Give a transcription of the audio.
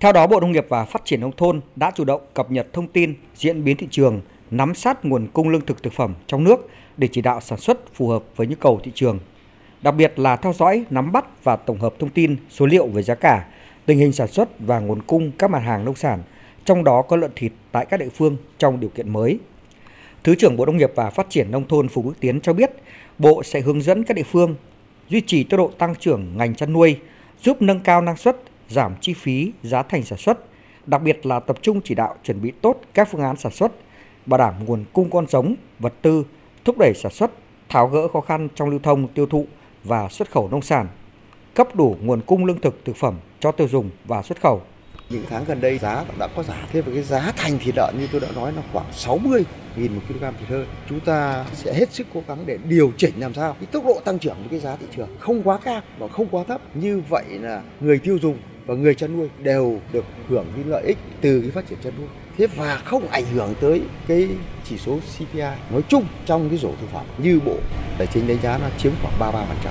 Theo đó, Bộ Nông nghiệp và Phát triển Nông thôn đã chủ động cập nhật thông tin diễn biến thị trường, nắm sát nguồn cung lương thực thực phẩm trong nước để chỉ đạo sản xuất phù hợp với nhu cầu thị trường. Đặc biệt là theo dõi, nắm bắt và tổng hợp thông tin, số liệu về giá cả, tình hình sản xuất và nguồn cung các mặt hàng nông sản, trong đó có lợn thịt tại các địa phương trong điều kiện mới. Thứ trưởng Bộ Nông nghiệp và Phát triển Nông thôn Phùng Quốc Tiến cho biết, Bộ sẽ hướng dẫn các địa phương duy trì tốc độ tăng trưởng ngành chăn nuôi, giúp nâng cao năng suất, giảm chi phí, giá thành sản xuất, đặc biệt là tập trung chỉ đạo chuẩn bị tốt các phương án sản xuất, bảo đảm nguồn cung con giống, vật tư, thúc đẩy sản xuất, tháo gỡ khó khăn trong lưu thông, tiêu thụ và xuất khẩu nông sản, cấp đủ nguồn cung lương thực thực phẩm cho tiêu dùng và xuất khẩu. Những tháng gần đây giá đã có giảm thêm cái giá thành thịt lợn như tôi đã nói là khoảng 60 nghìn một kg thịt hơi. Chúng ta sẽ hết sức cố gắng để điều chỉnh làm sao cái tốc độ tăng trưởng của cái giá thị trường không quá cao và không quá thấp. Như vậy là người tiêu dùng và người chăn nuôi đều được hưởng cái lợi ích từ cái phát triển chăn nuôi. Thế và không ảnh hưởng tới cái chỉ số CPI nói chung trong cái rổ thực phẩm như bộ tài chính đánh giá nó chiếm khoảng 33%.